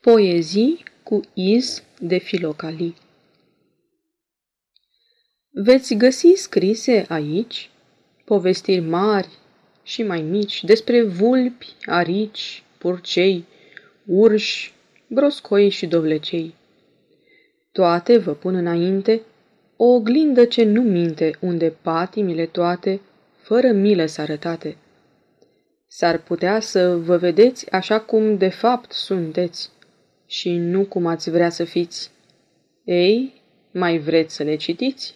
Poezii cu iz de filocalii Veți găsi scrise aici povestiri mari și mai mici despre vulpi, arici, purcei, urși, broscoi și dovlecei. Toate vă pun înainte o oglindă ce nu minte, unde patimile toate, fără milă s-arătate. S-ar putea să vă vedeți așa cum de fapt sunteți și nu cum ați vrea să fiți. Ei, mai vreți să le citiți?